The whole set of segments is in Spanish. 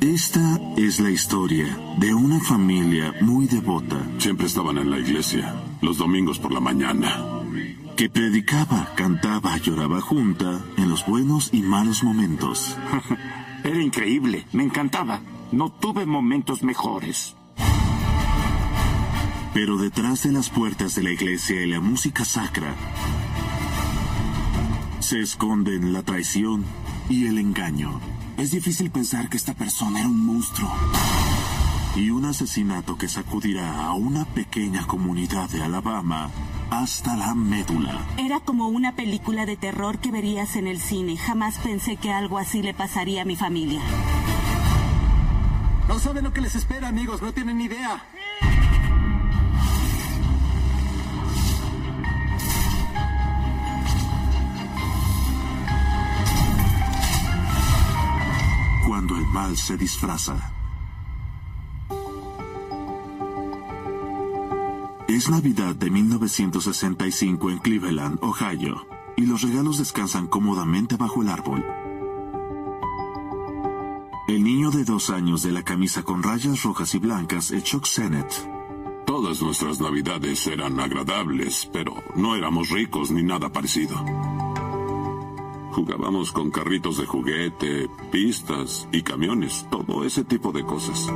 Esta es la historia de una familia muy devota Siempre estaban en la iglesia, los domingos por la mañana. que predicaba, cantaba, lloraba junta en los buenos y malos momentos. Era increíble, me encantaba. No tuve momentos mejores. Pero detrás de las puertas de la iglesia y la música sacra se esconden la traición y el engaño. Es difícil pensar que esta persona era un monstruo. Y un asesinato que sacudirá a una pequeña comunidad de Alabama hasta la médula. Era como una película de terror que verías en el cine. Jamás pensé que algo así le pasaría a mi familia. No saben lo que les espera, amigos. No tienen ni idea. Mal se disfraza. Es Navidad de 1965 en Cleveland, Ohio, y los regalos descansan cómodamente bajo el árbol. El niño de dos años de la camisa con rayas rojas y blancas es Chuck. Todas nuestras navidades eran agradables, pero no éramos ricos ni nada parecido. Jugábamos con carritos de juguete, pistas y camiones, todo ese tipo de cosas.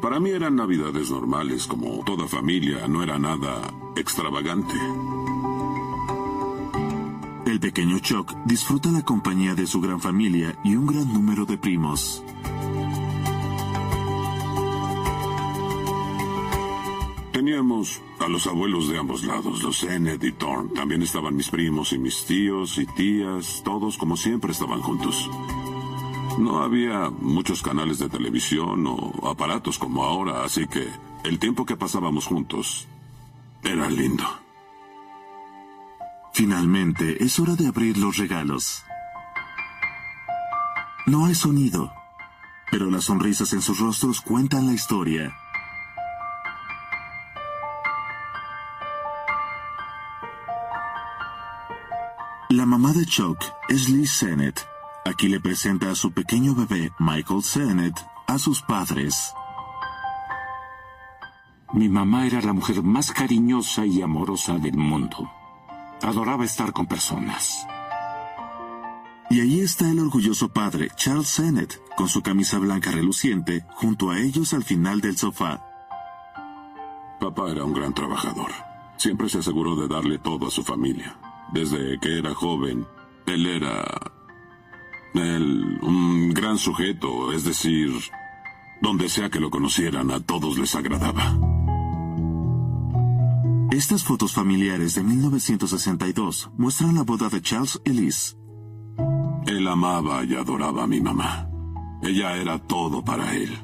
Para mí eran navidades normales, como toda familia, no era nada extravagante. El pequeño Chuck disfruta la compañía de su gran familia y un gran número de primos. A los abuelos de ambos lados, los Sennett y Thorne. También estaban mis primos y mis tíos y tías, todos como siempre estaban juntos. No había muchos canales de televisión o aparatos como ahora, así que el tiempo que pasábamos juntos era lindo. Finalmente, es hora de abrir los regalos. No hay sonido, pero las sonrisas en sus rostros cuentan la historia. De Chuck es Liz Sennett. Aquí le presenta a su pequeño bebé, Michael Sennett, a sus padres. Mi mamá era la mujer más cariñosa y amorosa del mundo. Adoraba estar con personas. Y ahí está el orgulloso padre, Charles Sennett, con su camisa blanca reluciente, junto a ellos al final del sofá. Papá era un gran trabajador. Siempre se aseguró de darle todo a su familia. Desde que era joven, él era... Él, un gran sujeto, es decir, donde sea que lo conocieran, a todos les agradaba. Estas fotos familiares de 1962 muestran la boda de Charles y Liz. Él amaba y adoraba a mi mamá. Ella era todo para él.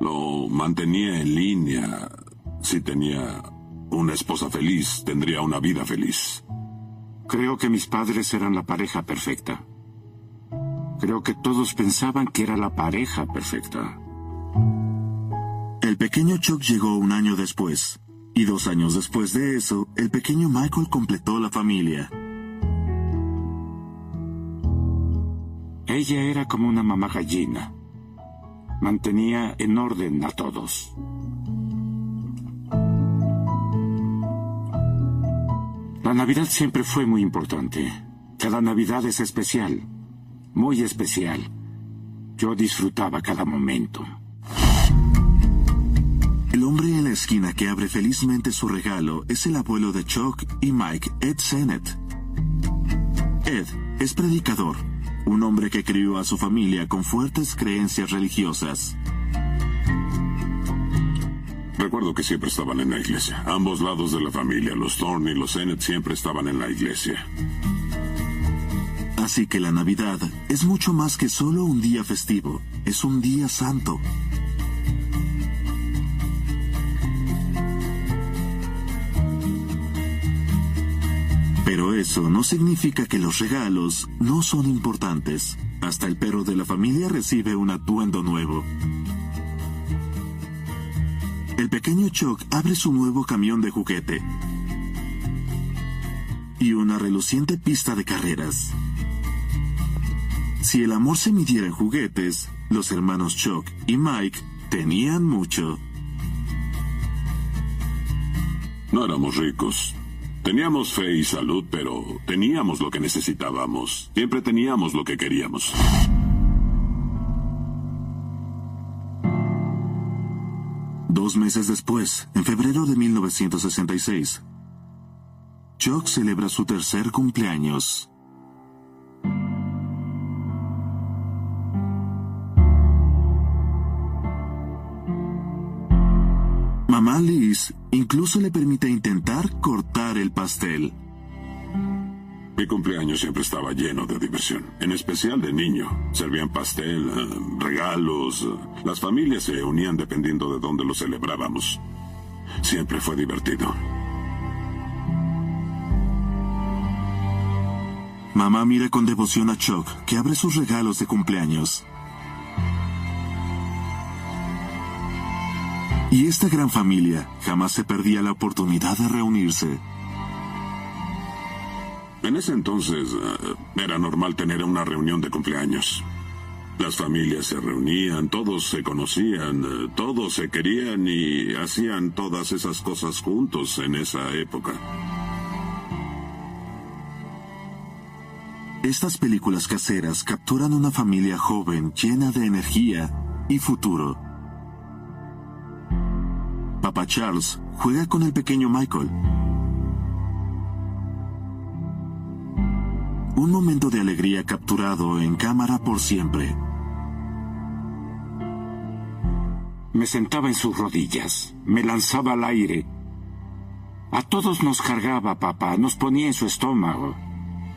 Lo mantenía en línea. Si tenía una esposa feliz, tendría una vida feliz. Creo que mis padres eran la pareja perfecta. Creo que todos pensaban que era la pareja perfecta. El pequeño Chuck llegó un año después. Y dos años después de eso, el pequeño Michael completó la familia. Ella era como una mamá gallina. Mantenía en orden a todos. La Navidad siempre fue muy importante. Cada Navidad es especial, muy especial. Yo disfrutaba cada momento. El hombre en la esquina que abre felizmente su regalo es el abuelo de Chuck y Mike, Ed Sennett. Ed es predicador, un hombre que crió a su familia con fuertes creencias religiosas. Recuerdo que siempre estaban en la iglesia. Ambos lados de la familia, los Thorne y los Sennett, siempre estaban en la iglesia. Así que la Navidad es mucho más que solo un día festivo, es un día santo. Pero eso no significa que los regalos no son importantes. Hasta el perro de la familia recibe un atuendo nuevo. El pequeño Chuck abre su nuevo camión de juguete y una reluciente pista de carreras. Si el amor se midiera en juguetes, los hermanos Chuck y Mike tenían mucho. No éramos ricos. Teníamos fe y salud, pero teníamos lo que necesitábamos. Siempre teníamos lo que queríamos. Dos meses después, en febrero de 1966, Chuck celebra su tercer cumpleaños. Mamá Liz incluso le permite intentar cortar el pastel. Mi cumpleaños siempre estaba lleno de diversión, en especial de niño. Servían pastel, eh, regalos. eh, Las familias se unían dependiendo de dónde lo celebrábamos. Siempre fue divertido. Mamá mira con devoción a Chuck, que abre sus regalos de cumpleaños. Y esta gran familia jamás se perdía la oportunidad de reunirse. En ese entonces eh, era normal tener una reunión de cumpleaños. Las familias se reunían, todos se conocían, eh, todos se querían y hacían todas esas cosas juntos en esa época. Estas películas caseras capturan una familia joven llena de energía y futuro. Papá Charles juega con el pequeño Michael. Un momento de alegría capturado en cámara por siempre. Me sentaba en sus rodillas, me lanzaba al aire. A todos nos cargaba papá, nos ponía en su estómago,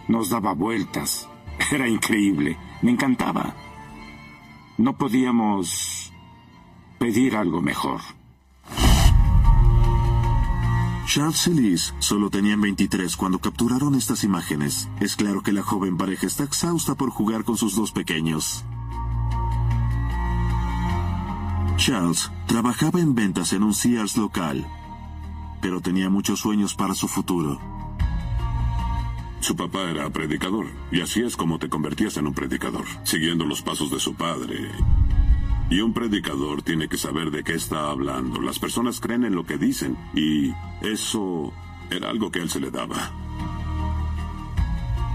nos daba vueltas. Era increíble, me encantaba. No podíamos pedir algo mejor. Charles y Liz solo tenían 23 cuando capturaron estas imágenes. Es claro que la joven pareja está exhausta por jugar con sus dos pequeños. Charles trabajaba en ventas en un Sears local, pero tenía muchos sueños para su futuro. Su papá era predicador, y así es como te convertías en un predicador, siguiendo los pasos de su padre. Y un predicador tiene que saber de qué está hablando. Las personas creen en lo que dicen, y eso era algo que a él se le daba.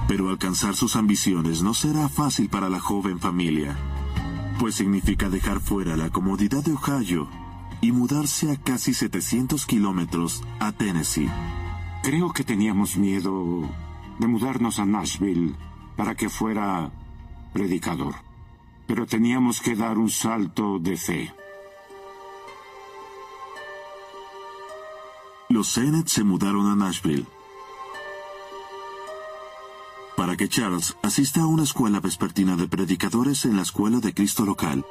Pero alcanzar sus ambiciones no será fácil para la joven familia, pues significa dejar fuera la comodidad de Ohio y mudarse a casi 700 kilómetros a Tennessee. Creo que teníamos miedo de mudarnos a Nashville para que fuera predicador. Pero teníamos que dar un salto de fe. Los Sennett se mudaron a Nashville para que Charles asista a una escuela vespertina de predicadores en la escuela de Cristo local.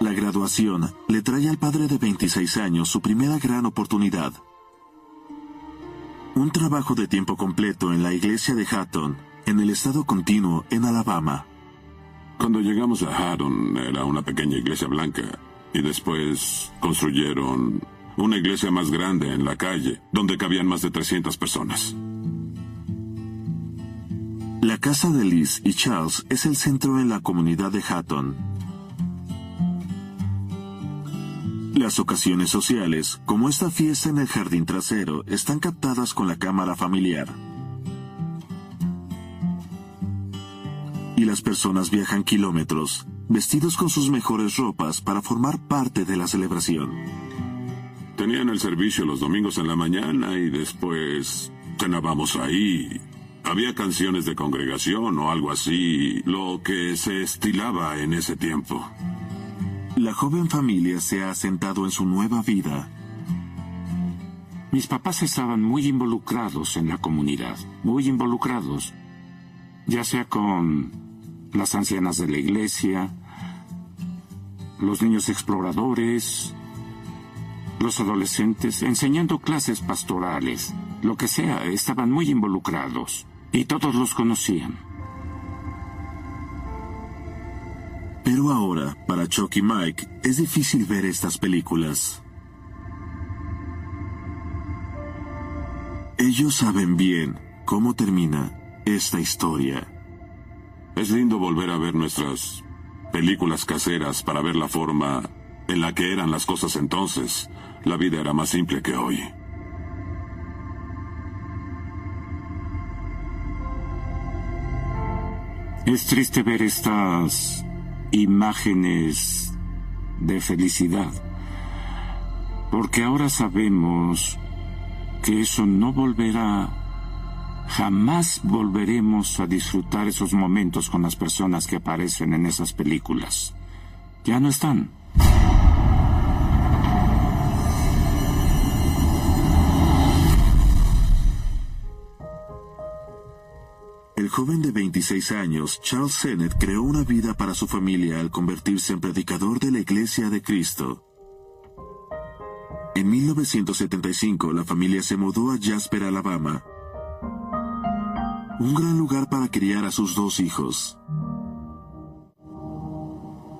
La graduación le trae al padre de 26 años su primera gran oportunidad. Un trabajo de tiempo completo en la iglesia de Hatton, en el estado continuo en Alabama. Cuando llegamos a Haddon era una pequeña iglesia blanca y después construyeron una iglesia más grande en la calle donde cabían más de 300 personas. La casa de Liz y Charles es el centro en la comunidad de Hatton. La Las ocasiones sociales, como esta fiesta en el jardín trasero, están captadas con la cámara familiar. Las personas viajan kilómetros, vestidos con sus mejores ropas para formar parte de la celebración. Tenían el servicio los domingos en la mañana y después cenábamos ahí. Había canciones de congregación o algo así, lo que se estilaba en ese tiempo. La joven familia se ha asentado en su nueva vida. Mis papás estaban muy involucrados en la comunidad, muy involucrados, ya sea con las ancianas de la iglesia, los niños exploradores, los adolescentes, enseñando clases pastorales, lo que sea, estaban muy involucrados y todos los conocían. Pero ahora, para Chuck y Mike, es difícil ver estas películas. Ellos saben bien cómo termina esta historia. Es lindo volver a ver nuestras películas caseras para ver la forma en la que eran las cosas entonces. La vida era más simple que hoy. Es triste ver estas imágenes de felicidad, porque ahora sabemos que eso no volverá, jamás volveremos a disfrutar esos momentos con las personas que aparecen en esas películas. Ya no están. El joven de 26 años, Charles Sennett, creó una vida para su familia al convertirse en predicador de la Iglesia de Cristo. En 1975, la familia se mudó a Jasper, Alabama, un gran lugar para criar a sus dos hijos.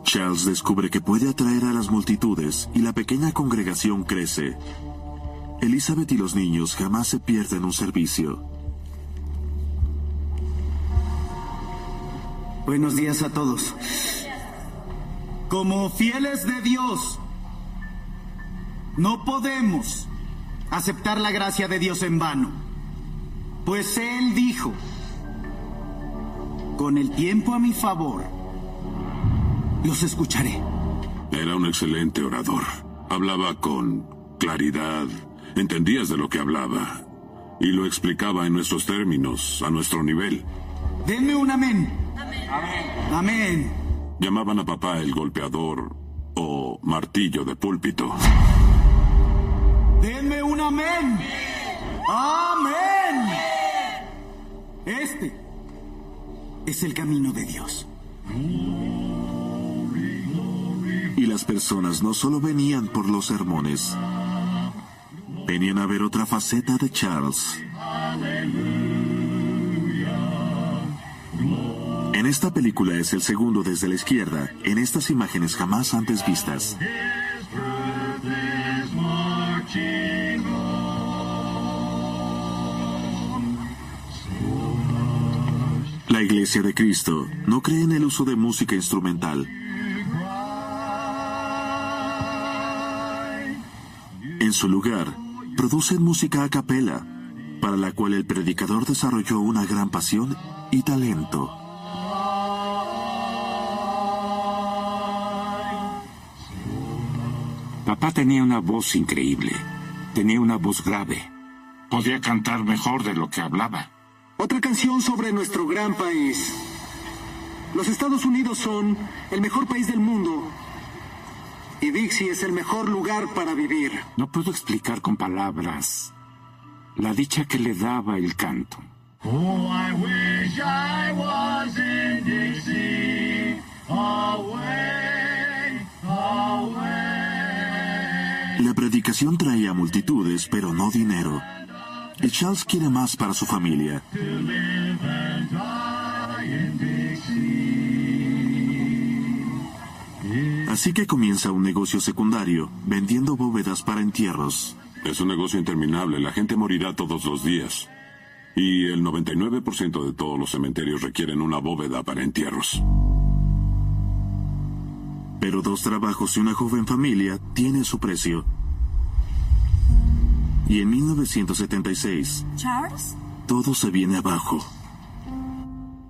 Charles descubre que puede atraer a las multitudes y la pequeña congregación crece. Elizabeth y los niños jamás se pierden un servicio. Buenos días a todos. Como fieles de Dios, no podemos aceptar la gracia de Dios en vano. Pues Él dijo, con el tiempo a mi favor, los escucharé. Era un excelente orador. Hablaba con claridad. Entendías de lo que hablaba. Y lo explicaba en nuestros términos, a nuestro nivel. Denme un amén. Amén. Llamaban a papá el golpeador o martillo de púlpito. Denme un amén. Amén. Este es el camino de Dios. Y las personas no solo venían por los sermones, venían a ver otra faceta de Charles. En esta película es el segundo desde la izquierda, en estas imágenes jamás antes vistas. Iglesia de Cristo no cree en el uso de música instrumental. En su lugar, producen música a capela, para la cual el predicador desarrolló una gran pasión y talento. Papá tenía una voz increíble. Tenía una voz grave. Podía cantar mejor de lo que hablaba. Otra canción sobre nuestro gran país. Los Estados Unidos son el mejor país del mundo. Y Dixie es el mejor lugar para vivir. No puedo explicar con palabras la dicha que le daba el canto. Oh, I wish I was in Dixie, away, away. La predicación traía multitudes, pero no dinero. Y Charles quiere más para su familia. Así que comienza un negocio secundario, vendiendo bóvedas para entierros. Es un negocio interminable. La gente morirá todos los días. Y el 99% de todos los cementerios requieren una bóveda para entierros. Pero dos trabajos y una joven familia tiene su precio. Y en 1976, ¿Charles? todo se viene abajo.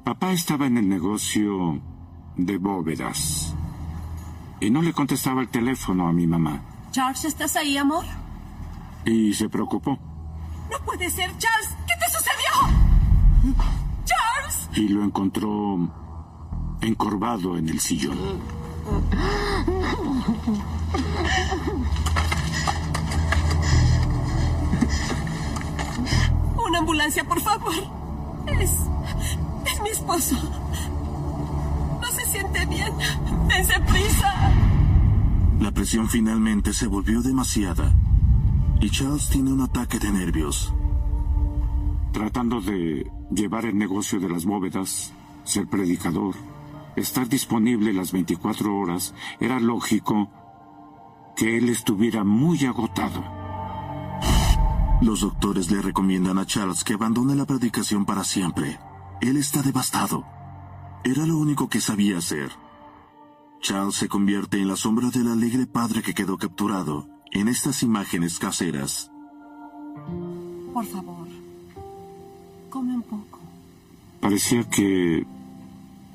Papá estaba en el negocio de bóvedas. Y no le contestaba el teléfono a mi mamá. ¿Charles, estás ahí, amor? Y se preocupó. No puede ser, Charles. ¿Qué te sucedió? Charles. Y lo encontró encorvado en el sillón. Una ambulancia, por favor. Es. Es mi esposo. No se siente bien. Dense prisa. La presión finalmente se volvió demasiada. Y Charles tiene un ataque de nervios. Tratando de llevar el negocio de las bóvedas, ser predicador, estar disponible las 24 horas, era lógico que él estuviera muy agotado. Los doctores le recomiendan a Charles que abandone la predicación para siempre. Él está devastado. Era lo único que sabía hacer. Charles se convierte en la sombra del alegre padre que quedó capturado en estas imágenes caseras. Por favor. Come un poco. Parecía que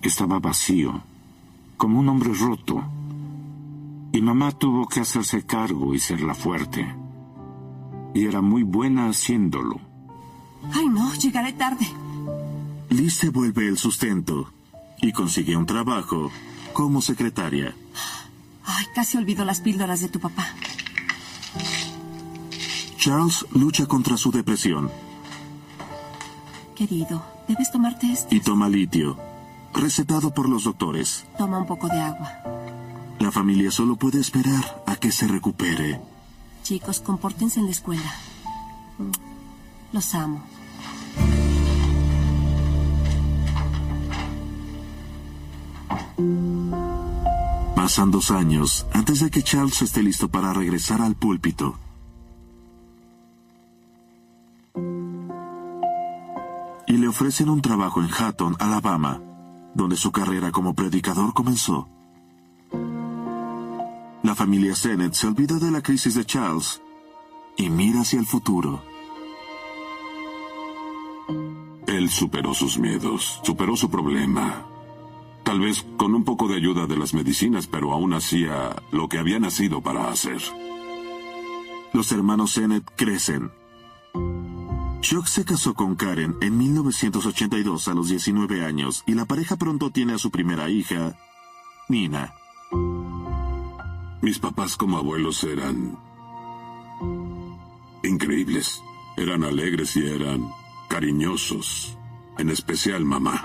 estaba vacío, como un hombre roto. Y mamá tuvo que hacerse cargo y ser la fuerte. Y era muy buena haciéndolo. Ay, no, llegaré tarde. Liz se vuelve el sustento y consigue un trabajo como secretaria. Ay, casi olvido las píldoras de tu papá. Charles lucha contra su depresión Querido, debes tomarte esto. y toma litio, recetado por los doctores. Toma un poco de agua. La familia solo puede esperar a que se recupere. Chicos, compórtense en la escuela. Los amo. Pasan dos años antes de que Charles esté listo para regresar al púlpito. Y le ofrecen un trabajo en Hatton, Alabama, donde su carrera como predicador comenzó. La familia Sennett se olvida de la crisis de Charles y mira hacia el futuro. Él superó sus miedos, superó su problema. Tal vez con un poco de ayuda de las medicinas, pero aún hacía lo que había nacido para hacer. Los hermanos Sennett crecen. Chuck se casó con Karen en 1982 a los 19 años y la pareja pronto tiene a su primera hija, Nina. Mis papás como abuelos eran increíbles. Eran alegres y eran cariñosos. En especial mamá.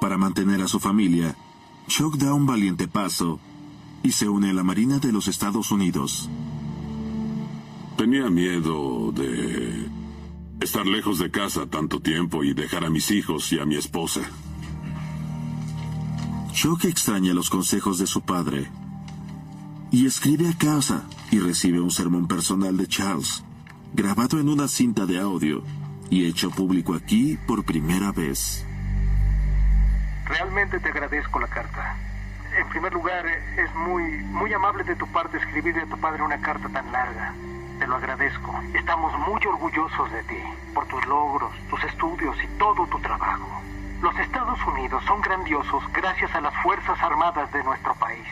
Para mantener a su familia, Chuck da un valiente paso y se une a la Marina de los Estados Unidos. Tenía miedo de estar lejos de casa tanto tiempo y dejar a mis hijos y a mi esposa. Chuck extraña los consejos de su padre y escribe a casa y recibe un sermón personal de Charles, grabado en una cinta de audio y hecho público aquí por primera vez. Realmente te agradezco la carta. En primer lugar, es muy, muy amable de tu parte escribirle a tu padre una carta tan larga. Te lo agradezco. Estamos muy orgullosos de ti, por tus logros, tus estudios y todo tu trabajo. Los Estados Unidos son grandiosos gracias a las Fuerzas Armadas de nuestro país.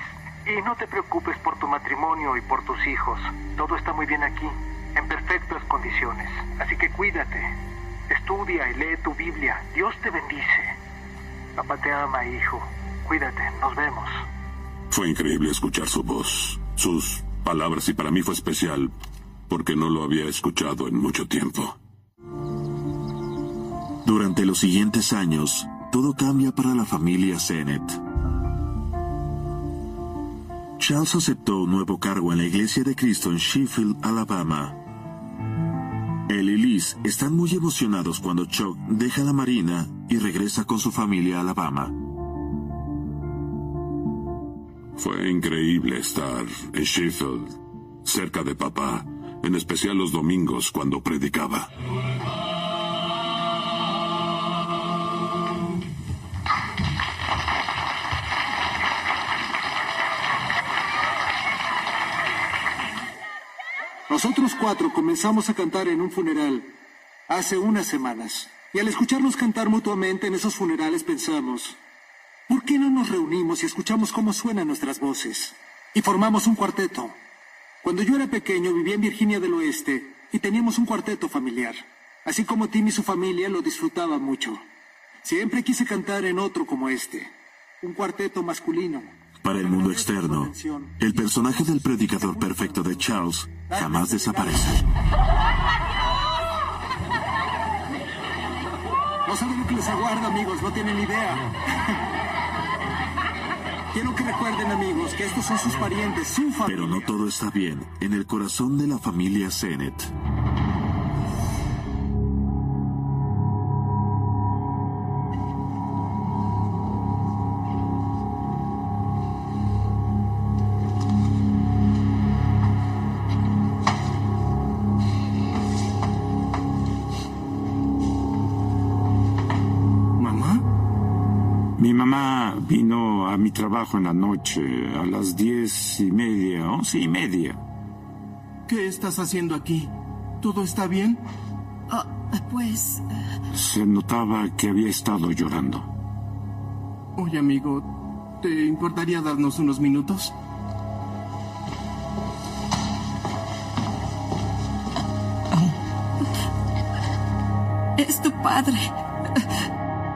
Y no te preocupes por tu matrimonio y por tus hijos. Todo está muy bien aquí, en perfectas condiciones. Así que cuídate. Estudia y lee tu Biblia. Dios te bendice. Papá te ama, hijo. Cuídate, nos vemos. Fue increíble escuchar su voz, sus palabras y para mí fue especial porque no lo había escuchado en mucho tiempo. Durante los siguientes años, todo cambia para la familia Sennett. Charles aceptó un nuevo cargo en la Iglesia de Cristo en Sheffield, Alabama. Él y Liz están muy emocionados cuando Chuck deja la marina y regresa con su familia a Alabama. Fue increíble estar en Sheffield, cerca de papá, en especial los domingos cuando predicaba. Nosotros cuatro comenzamos a cantar en un funeral hace unas semanas. Y al escucharnos cantar mutuamente en esos funerales pensamos, ¿por qué no nos reunimos y escuchamos cómo suenan nuestras voces? Y formamos un cuarteto. Cuando yo era pequeño vivía en Virginia del Oeste y teníamos un cuarteto familiar. Así como Tim y su familia lo disfrutaban mucho. Siempre quise cantar en otro como este. Un cuarteto masculino. Para el mundo externo, el personaje del predicador perfecto de Charles jamás desaparece. No saben lo que les aguarda, amigos, no tienen idea. Quiero que recuerden, amigos, que estos son sus parientes, su familia. Pero no todo está bien en el corazón de la familia Sennett. Vino a mi trabajo en la noche a las diez y media, once y media. ¿Qué estás haciendo aquí? ¿Todo está bien? Oh, pues... eh, Se notaba que había estado llorando. Oye, amigo, ¿te importaría darnos unos minutos? es tu padre.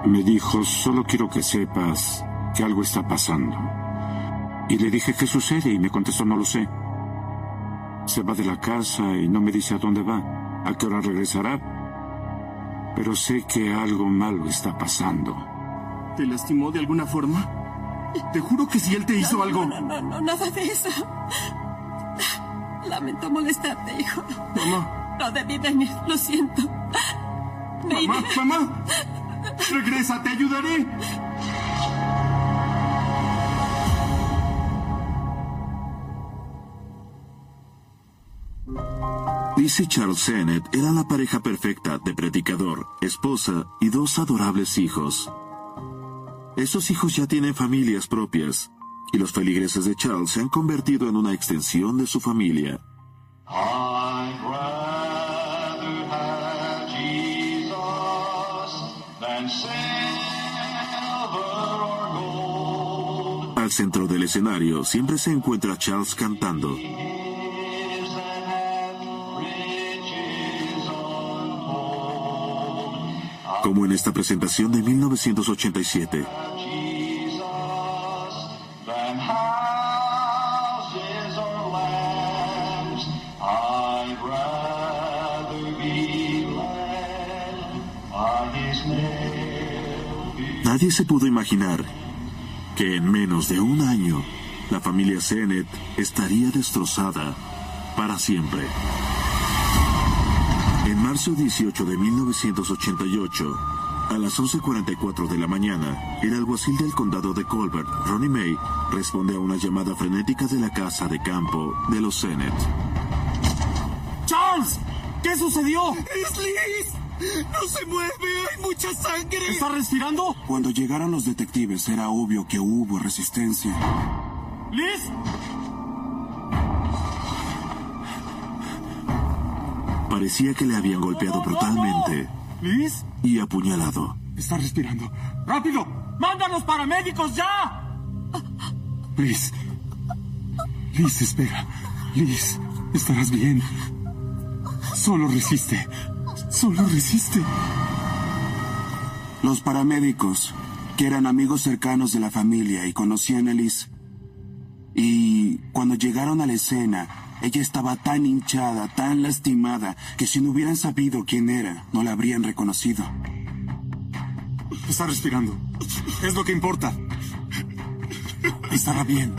Me dijo, solo quiero que sepas que algo está pasando. Y le dije, ¿qué sucede? Y me contestó, no lo sé. Se va de la casa y no me dice a dónde va, a qué hora regresará. Pero sé que algo malo está pasando. ¿Te lastimó de alguna forma? Te juro que si él te hizo algo... No, no, no, nada de eso. Lamento molestarte, hijo. Mamá, No debí venir, lo siento. Mamá, mamá. Regresa, te ayudaré. Liz y Charles Sennett eran la pareja perfecta de predicador, esposa y dos adorables hijos. Esos hijos ya tienen familias propias, y los feligreses de Charles se han convertido en una extensión de su familia. I'd Al centro del escenario siempre se encuentra Charles cantando. Como en esta presentación de 1987. Jesus than houses or lands. I'd rather be led by his name. Nadie se pudo imaginar que en menos de un año la familia Sennett estaría destrozada para siempre. En marzo 18 de 1988, a las 11.44 de la mañana, el alguacil del condado de Colbert, Ronnie May, responde a una llamada frenética de la casa de campo de los Sennett. ¡Charles! ¿Qué sucedió? ¡Es Liz! ¡No se mueve! ¡Hay mucha sangre! ¿Está respirando? Cuando llegaron los detectives era obvio que hubo resistencia. ¿Liz? Parecía que le habían golpeado brutalmente ¿Liz? y apuñalado. Está respirando. ¡Rápido! ¡Mándanos paramédicos ya! Liz. Liz, espera. Liz, estarás bien. Solo resiste. Solo resiste. Los paramédicos, que eran amigos cercanos de la familia y conocían a Liz. Y cuando llegaron a la escena, ella estaba tan hinchada, tan lastimada, que si no hubieran sabido quién era, no la habrían reconocido. Está respirando. Es lo que importa. Estará bien.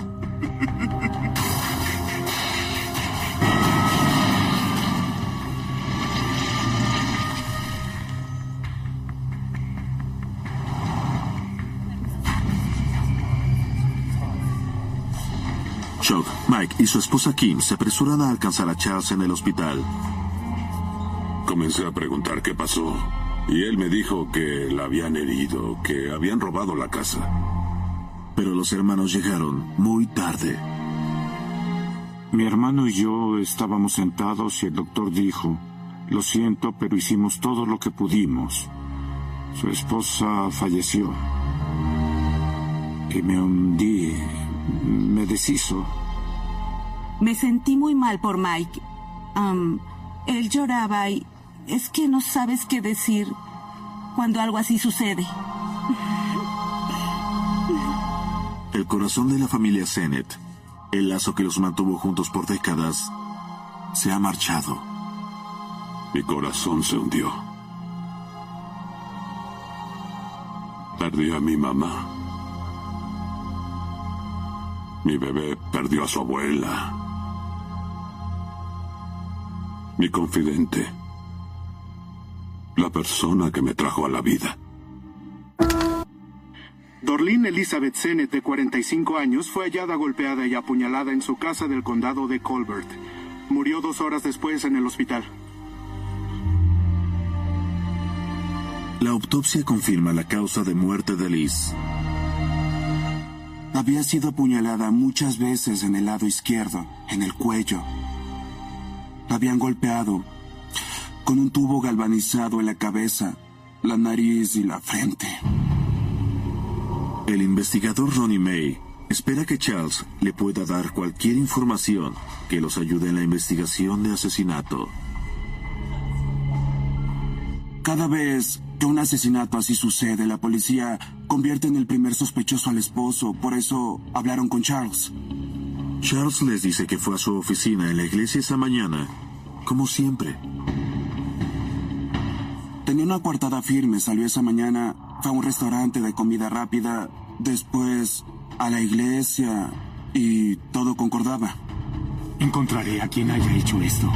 Chuck, Mike y su esposa Kim se apresuran a alcanzar a Charles en el hospital. Comencé a preguntar qué pasó. Y él me dijo que la habían herido, que habían robado la casa. Pero los hermanos llegaron muy tarde. Mi hermano y yo estábamos sentados y el doctor dijo, lo siento, pero hicimos todo lo que pudimos. Su esposa falleció. Y me hundí, me deshizo. Me sentí muy mal por Mike. Am, él lloraba y es que no sabes qué decir cuando algo así sucede. El corazón de la familia Sennett, el lazo que los mantuvo juntos por décadas, se ha marchado. Mi corazón se hundió. Perdí a mi mamá. Mi bebé perdió a su abuela. Mi confidente. La persona que me trajo a la vida. Dorlene Elizabeth Sennett, de 45 años, fue hallada golpeada y apuñalada en su casa del condado de Colbert. Murió dos horas después en el hospital. La autopsia confirma la causa de muerte de Liz. Había sido apuñalada muchas veces en el lado izquierdo, en el cuello. La habían golpeado con un tubo galvanizado en la cabeza, la nariz y la frente. El investigador Ronnie May espera que Charles le pueda dar cualquier información que los ayude en la investigación de asesinato. Cada vez que un asesinato así sucede, la policía convierte en el primer sospechoso al esposo. Por eso hablaron con Charles. Charles les dice que fue a su oficina en la iglesia esa mañana, como siempre. Tenía una coartada firme, salió esa mañana, fue a un restaurante de comida rápida, después a la iglesia y todo concordaba. Encontraré a quien haya hecho esto.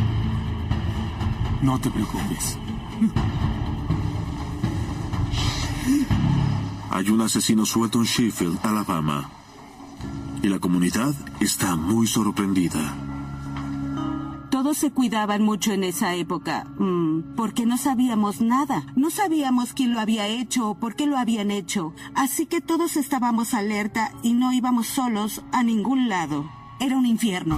No te preocupes. Hay un asesino suelto en Sheffield, Alabama. Y la comunidad está muy sorprendida. Todos se cuidaban mucho en esa época, mm, porque no sabíamos nada. No sabíamos quién lo había hecho o por qué lo habían hecho. Así que todos estábamos alerta y no íbamos solos a ningún lado. Era un infierno.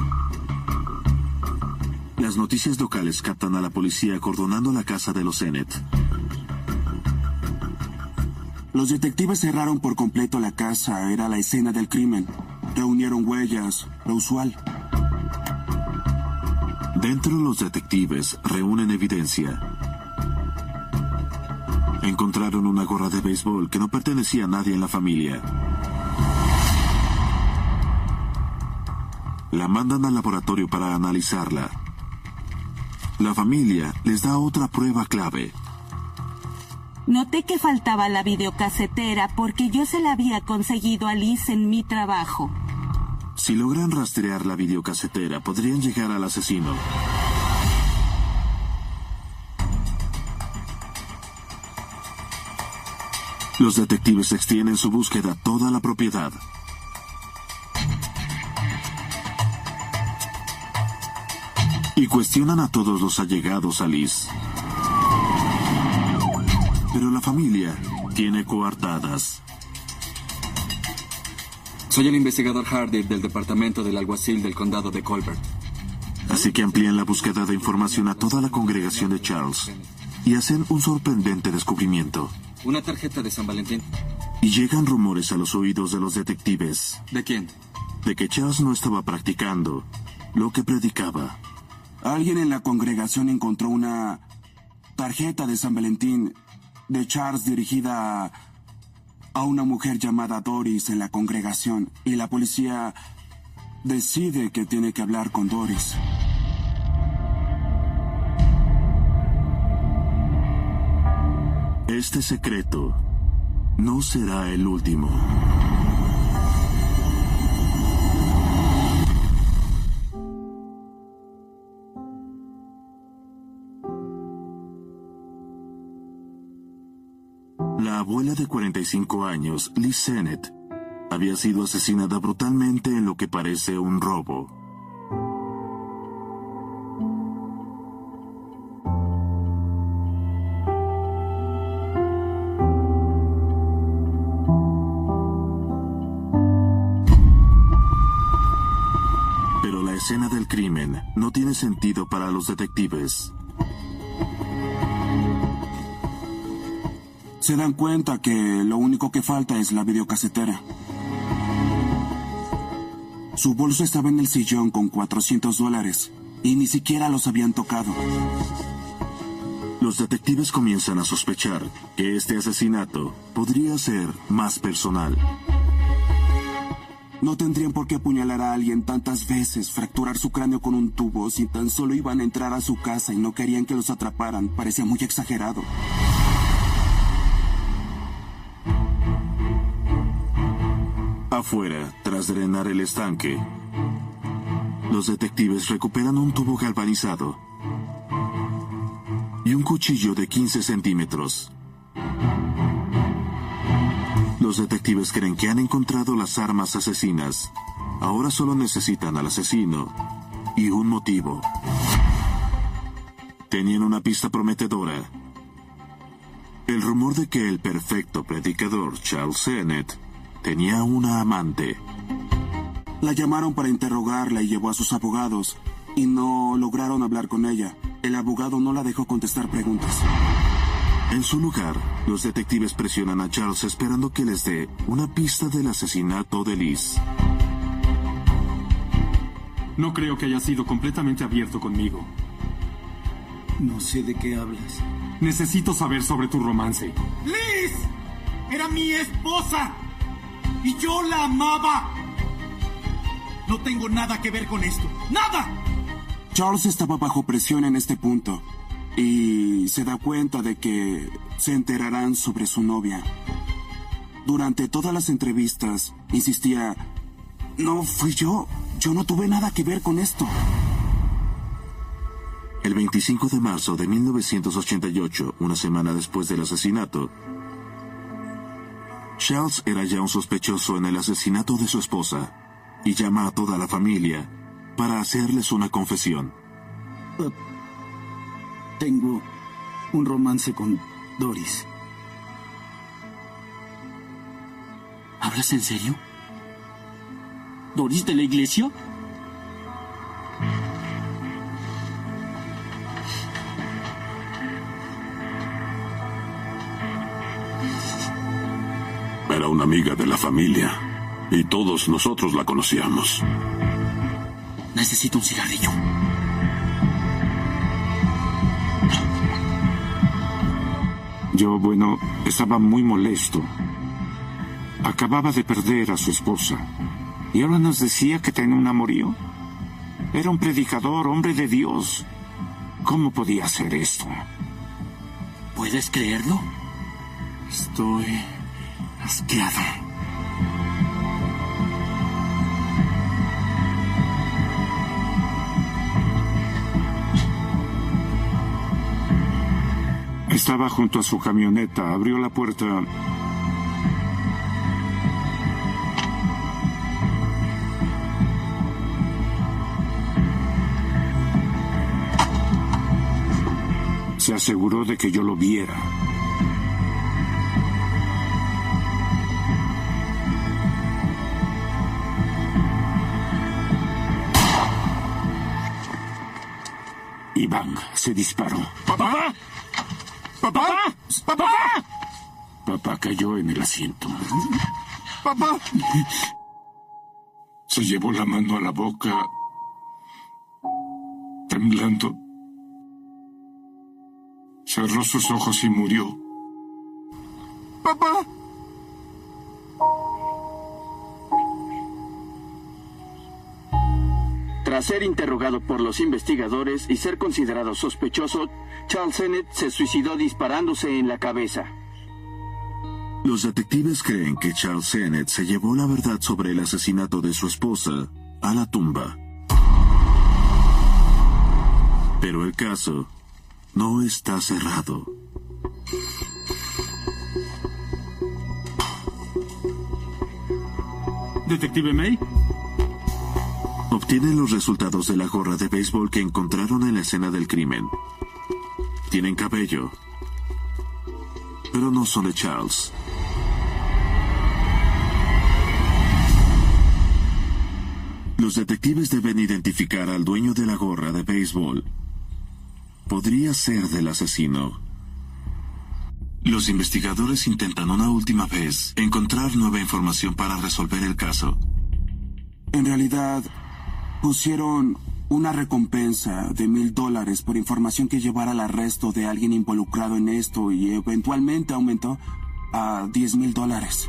Las noticias locales captan a la policía acordonando la casa de los Sennett. Los detectives cerraron por completo la casa, era la escena del crimen. Reunieron huellas, lo usual. Dentro los detectives reúnen evidencia. Encontraron una gorra de béisbol que no pertenecía a nadie en la familia. La mandan al laboratorio para analizarla. La familia les da otra prueba clave. Noté que faltaba la videocasetera porque yo se la había conseguido a Liz en mi trabajo. Si logran rastrear la videocasetera, podrían llegar al asesino. Los detectives extienden su búsqueda a toda la propiedad. Y cuestionan a todos los allegados a Liz. Pero la familia tiene coartadas. Soy el investigador Hardy del Departamento del Alguacil del Condado de Colbert. Así que amplían la búsqueda de información a toda la congregación de Charles y hacen un sorprendente descubrimiento. Una tarjeta de San Valentín. Y llegan rumores a los oídos de los detectives ¿De quién? de que Charles no estaba practicando lo que predicaba. Alguien en la congregación encontró una tarjeta de San Valentín de Charles dirigida a, una mujer llamada Doris en la congregación y la policía decide que tiene que hablar con Doris. Este secreto no será el último. Abuela de 45 años, Liz Sennett, había sido asesinada brutalmente en lo que parece un robo. Pero la escena del crimen no tiene sentido para los detectives. Se dan cuenta que lo único que falta es la videocasetera. Su bolso estaba en el sillón con 400 dólares y ni siquiera los habían tocado. Los detectives comienzan a sospechar que este asesinato podría ser más personal. No tendrían por qué apuñalar a alguien tantas veces, fracturar su cráneo con un tubo si tan solo iban a entrar a su casa y no querían que los atraparan. Parecía muy exagerado. Afuera, tras drenar el estanque, los detectives recuperan un tubo galvanizado y un cuchillo de 15 centímetros. Los detectives creen que han encontrado las armas asesinas. Ahora solo necesitan al asesino y un motivo. Tenían una pista prometedora. El rumor de que el perfecto predicador Charles Sennett tenía una amante. La llamaron para interrogarla y llevó a sus abogados y no lograron hablar con ella. El abogado no la dejó contestar preguntas. En su lugar, los detectives presionan a Charles esperando que les dé una pista del asesinato de Liz. No creo que haya sido completamente abierto conmigo. No sé de qué hablas. Necesito saber sobre tu romance. ¡Liz! Era mi esposa. Y yo la amaba. No tengo nada que ver con esto. ¡Nada! Charles estaba bajo presión en este punto y se da cuenta de que se enterarán sobre su novia. Durante todas las entrevistas insistía, no fui yo, yo no tuve nada que ver con esto. El 25 de marzo de 1988, una semana después del asesinato, Charles era ya un sospechoso en el asesinato de su esposa y llama a toda la familia para hacerles una confesión. Uh, tengo un romance con Doris. ¿Hablas en serio? ¿Doris de la iglesia? Una amiga de la familia y todos nosotros la conocíamos. Necesito un cigarrillo. Yo, bueno, estaba muy molesto. Acababa de perder a su esposa. Y ahora nos decía que tenía un amorío. Era un predicador, hombre de Dios. ¿Cómo podía hacer esto? ¿Puedes creerlo? Estoy Estaba junto a su camioneta, abrió la puerta. Se aseguró de que yo lo viera. Y bang, se disparó. ¡Papá! ¡Papá! ¡Papá! Papá cayó en el asiento. ¡Papá! Se llevó la mano a la boca, temblando. Cerró sus ojos y murió. ¡Papá! Tras ser interrogado por los investigadores y ser considerado sospechoso, Charles Sennett se suicidó disparándose en la cabeza. Los detectives creen que Charles Sennett se llevó la verdad sobre el asesinato de su esposa a la tumba. Pero el caso no está cerrado. ¿Detective May? Obtienen los resultados de la gorra de béisbol que encontraron en la escena del crimen. Tienen cabello, pero no son de Charles. Los detectives deben identificar al dueño de la gorra de béisbol. Podría ser del asesino. Los investigadores intentan una última vez encontrar nueva información para resolver el caso. En realidad, pusieron una recompensa de mil dólares por información que llevara al arresto de alguien involucrado en esto y eventualmente aumentó a 10 mil dólares.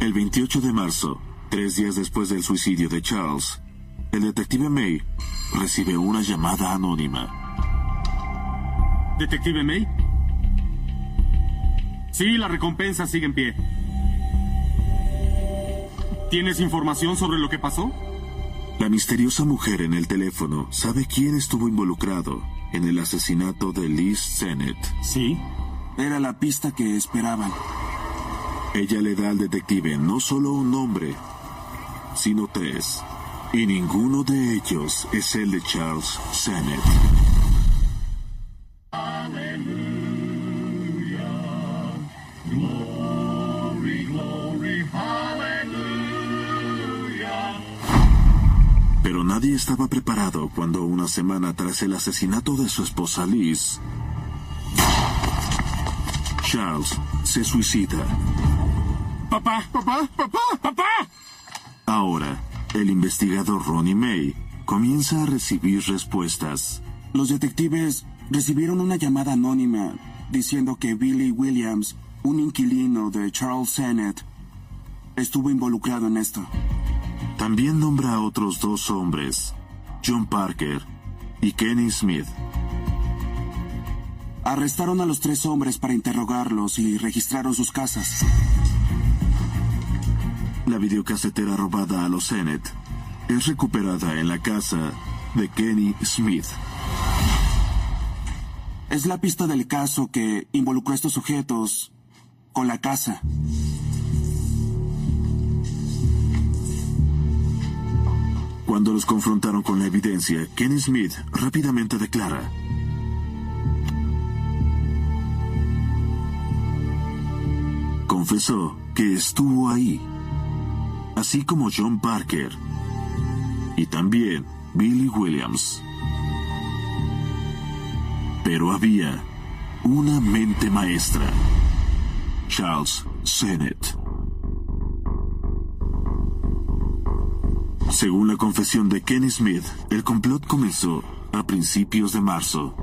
El 28 de marzo, tres días después del suicidio de Charles, el detective May recibe una llamada anónima. ¿Detective May? Sí, la recompensa sigue en pie. ¿Tienes información sobre lo que pasó? La misteriosa mujer en el teléfono sabe quién estuvo involucrado en el asesinato de Liz Sennett. Sí. Era la pista que esperaban. Ella le da al detective no solo un nombre, sino tres. Y ninguno de ellos es el de Charles Sennett. Estaba preparado cuando una semana tras el asesinato de su esposa Liz, Charles se suicida. Papá, papá, papá, papá. Ahora, el investigador Ronnie May comienza a recibir respuestas. Los detectives recibieron una llamada anónima diciendo que Billy Williams, un inquilino de Charles Sennett, estuvo involucrado en esto. También nombra a otros dos hombres, John Parker y Kenny Smith. Arrestaron a los tres hombres para interrogarlos y registraron sus casas. La videocasetera robada a los Sennett es recuperada en la casa de Kenny Smith. Es la pista del caso que involucró a estos sujetos con la casa. Cuando los confrontaron con la evidencia, Kenny Smith rápidamente declara. Confesó que estuvo ahí, así como John Parker y también Billy Williams. Pero había una mente maestra, Charles Sennett. Según la confesión de Kenny Smith, el complot comenzó a principios de marzo.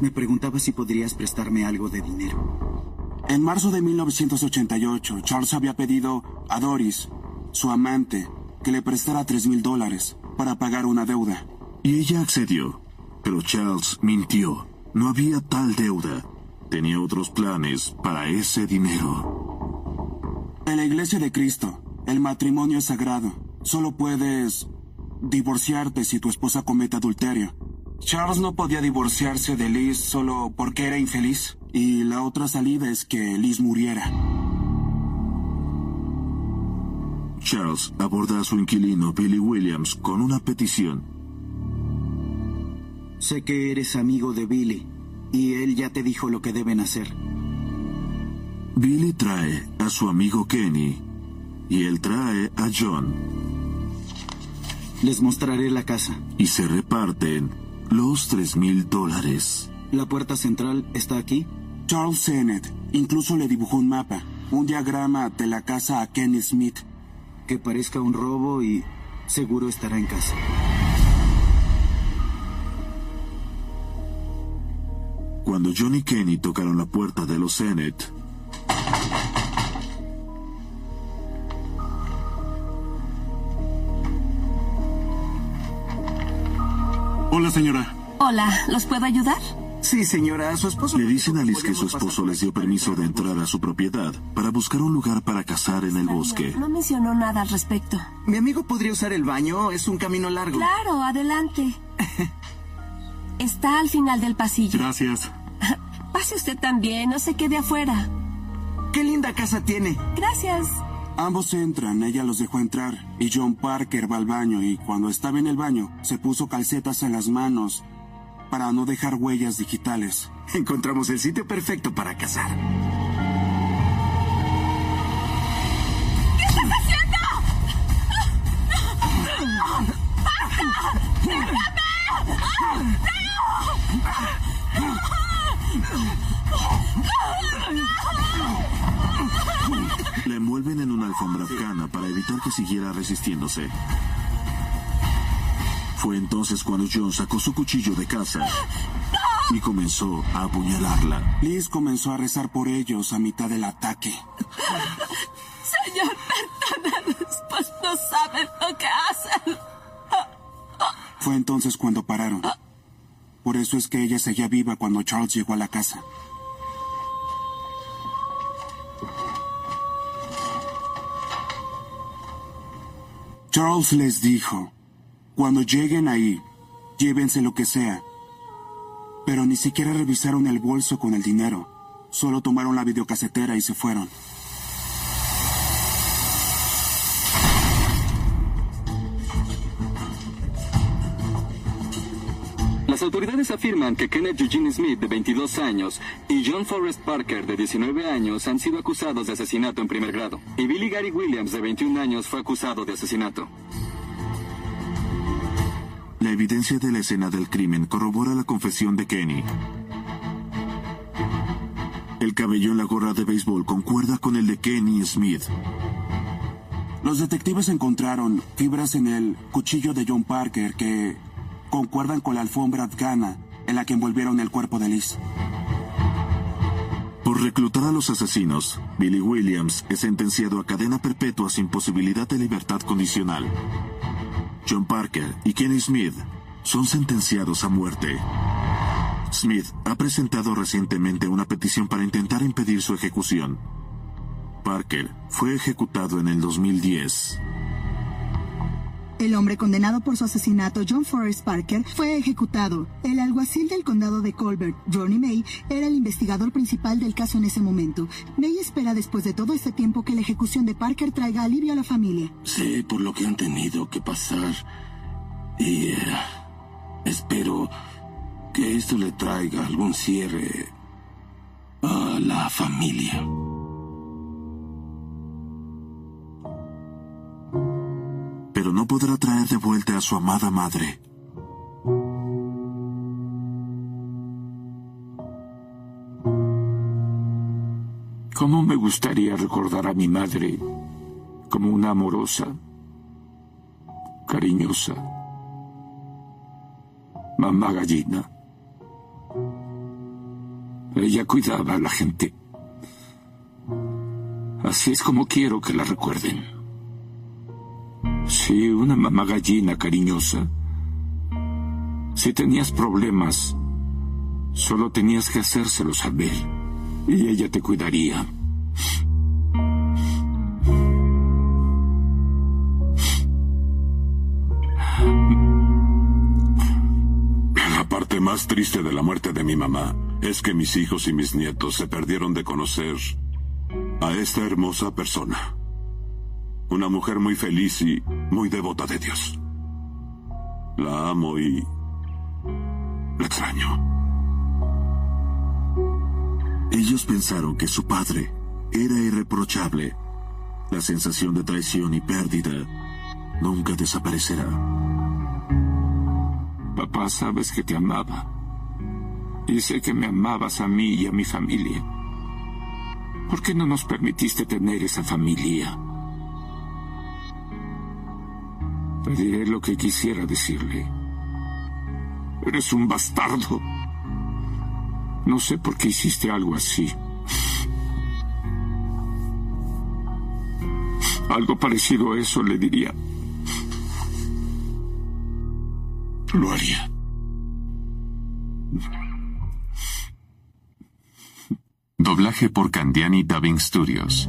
Me preguntaba si podrías prestarme algo de dinero. En marzo de 1988, Charles había pedido a Doris, su amante, que le prestara tres mil dólares para pagar una deuda. Y ella accedió. Pero Charles mintió. No había tal deuda. Tenía otros planes para ese dinero. En la iglesia de Cristo, el matrimonio es sagrado. Solo puedes divorciarte si tu esposa comete adulterio. Charles no podía divorciarse de Liz solo porque era infeliz. Y la otra salida es que Liz muriera. Charles aborda a su inquilino Billy Williams con una petición. Sé que eres amigo de Billy y él ya te dijo lo que deben hacer. Billy trae a su amigo Kenny y él trae a John. Les mostraré la casa. Y se reparten los tres mil dólares. ¿La puerta central está aquí? Charles Sennett incluso le dibujó un mapa, un diagrama de la casa a Kenny Smith. Que parezca un robo y seguro estará en casa. Cuando John y Kenny tocaron la puerta de los Sennett, Hola, señora. Hola, ¿los puedo ayudar? Sí, señora, su esposo. Le dicen a Liz que su esposo les dio permiso de entrar a su propiedad para buscar un lugar para cazar en el bosque. No mencionó nada al respecto. Mi amigo podría usar el baño, es un camino largo. Claro, adelante. Está al final del pasillo. Gracias. Pase usted también, no se quede afuera. Qué linda casa tiene. Gracias. Ambos entran, ella los dejó entrar y John Parker va al baño y cuando estaba en el baño se puso calcetas en las manos para no dejar huellas digitales. Encontramos el sitio perfecto para cazar. ¿Qué estás haciendo? ¡No! no, ¡No! ¡No! ¡No! La envuelven en una alfombra afgana para evitar que siguiera resistiéndose. Fue entonces cuando John sacó su cuchillo de casa y comenzó a apuñalarla. Liz comenzó a rezar por ellos a mitad del ataque. Señor, perdónalos, pues no saben lo que hacen. Fue entonces cuando pararon. Por eso es que ella seguía viva cuando Charles llegó a la casa. Charles les dijo, cuando lleguen ahí, llévense lo que sea. Pero ni siquiera revisaron el bolso con el dinero. Solo tomaron la videocasetera y se fueron. Autoridades afirman que Kenneth Eugene Smith, de 22 años, y John Forrest Parker, de 19 años, han sido acusados de asesinato en primer grado. Y Billy Gary Williams, de 21 años, fue acusado de asesinato. La evidencia de la escena del crimen corrobora la confesión de Kenny. El cabello en la gorra de béisbol concuerda con el de Kenny Smith. Los detectives encontraron fibras en el cuchillo de John Parker que concuerdan con la alfombra afgana en la que envolvieron el cuerpo de Liz. Por reclutar a los asesinos, Billy Williams es sentenciado a cadena perpetua sin posibilidad de libertad condicional. John Parker y Kenny Smith son sentenciados a muerte. Smith ha presentado recientemente una petición para intentar impedir su ejecución. Parker fue ejecutado en el 2010. El hombre condenado por su asesinato, John Forrest Parker, fue ejecutado. El alguacil del condado de Colbert, Johnny May, era el investigador principal del caso en ese momento. May espera después de todo este tiempo que la ejecución de Parker traiga alivio a la familia. Sé por lo que han tenido que pasar y eh, espero que esto le traiga algún cierre a la familia. Pero no podrá traer de vuelta a su amada madre. ¿Cómo me gustaría recordar a mi madre como una amorosa, cariñosa, mamá gallina? Ella cuidaba a la gente. Así es como quiero que la recuerden. Sí, una mamá gallina cariñosa. Si tenías problemas, solo tenías que hacérselo saber y ella te cuidaría. La parte más triste de la muerte de mi mamá es que mis hijos y mis nietos se perdieron de conocer a esta hermosa persona. Una mujer muy feliz y muy devota de Dios. La amo y la extraño. Ellos pensaron que su padre era irreprochable. La sensación de traición y pérdida nunca desaparecerá. Papá, sabes que te amaba. Y sé que me amabas a mí y a mi familia. ¿Por qué no nos permitiste tener esa familia? Diré lo que quisiera decirle. Eres un bastardo. No sé por qué hiciste algo así. Algo parecido a eso le diría. Lo haría. Doblaje por Candiani Dubbing Studios.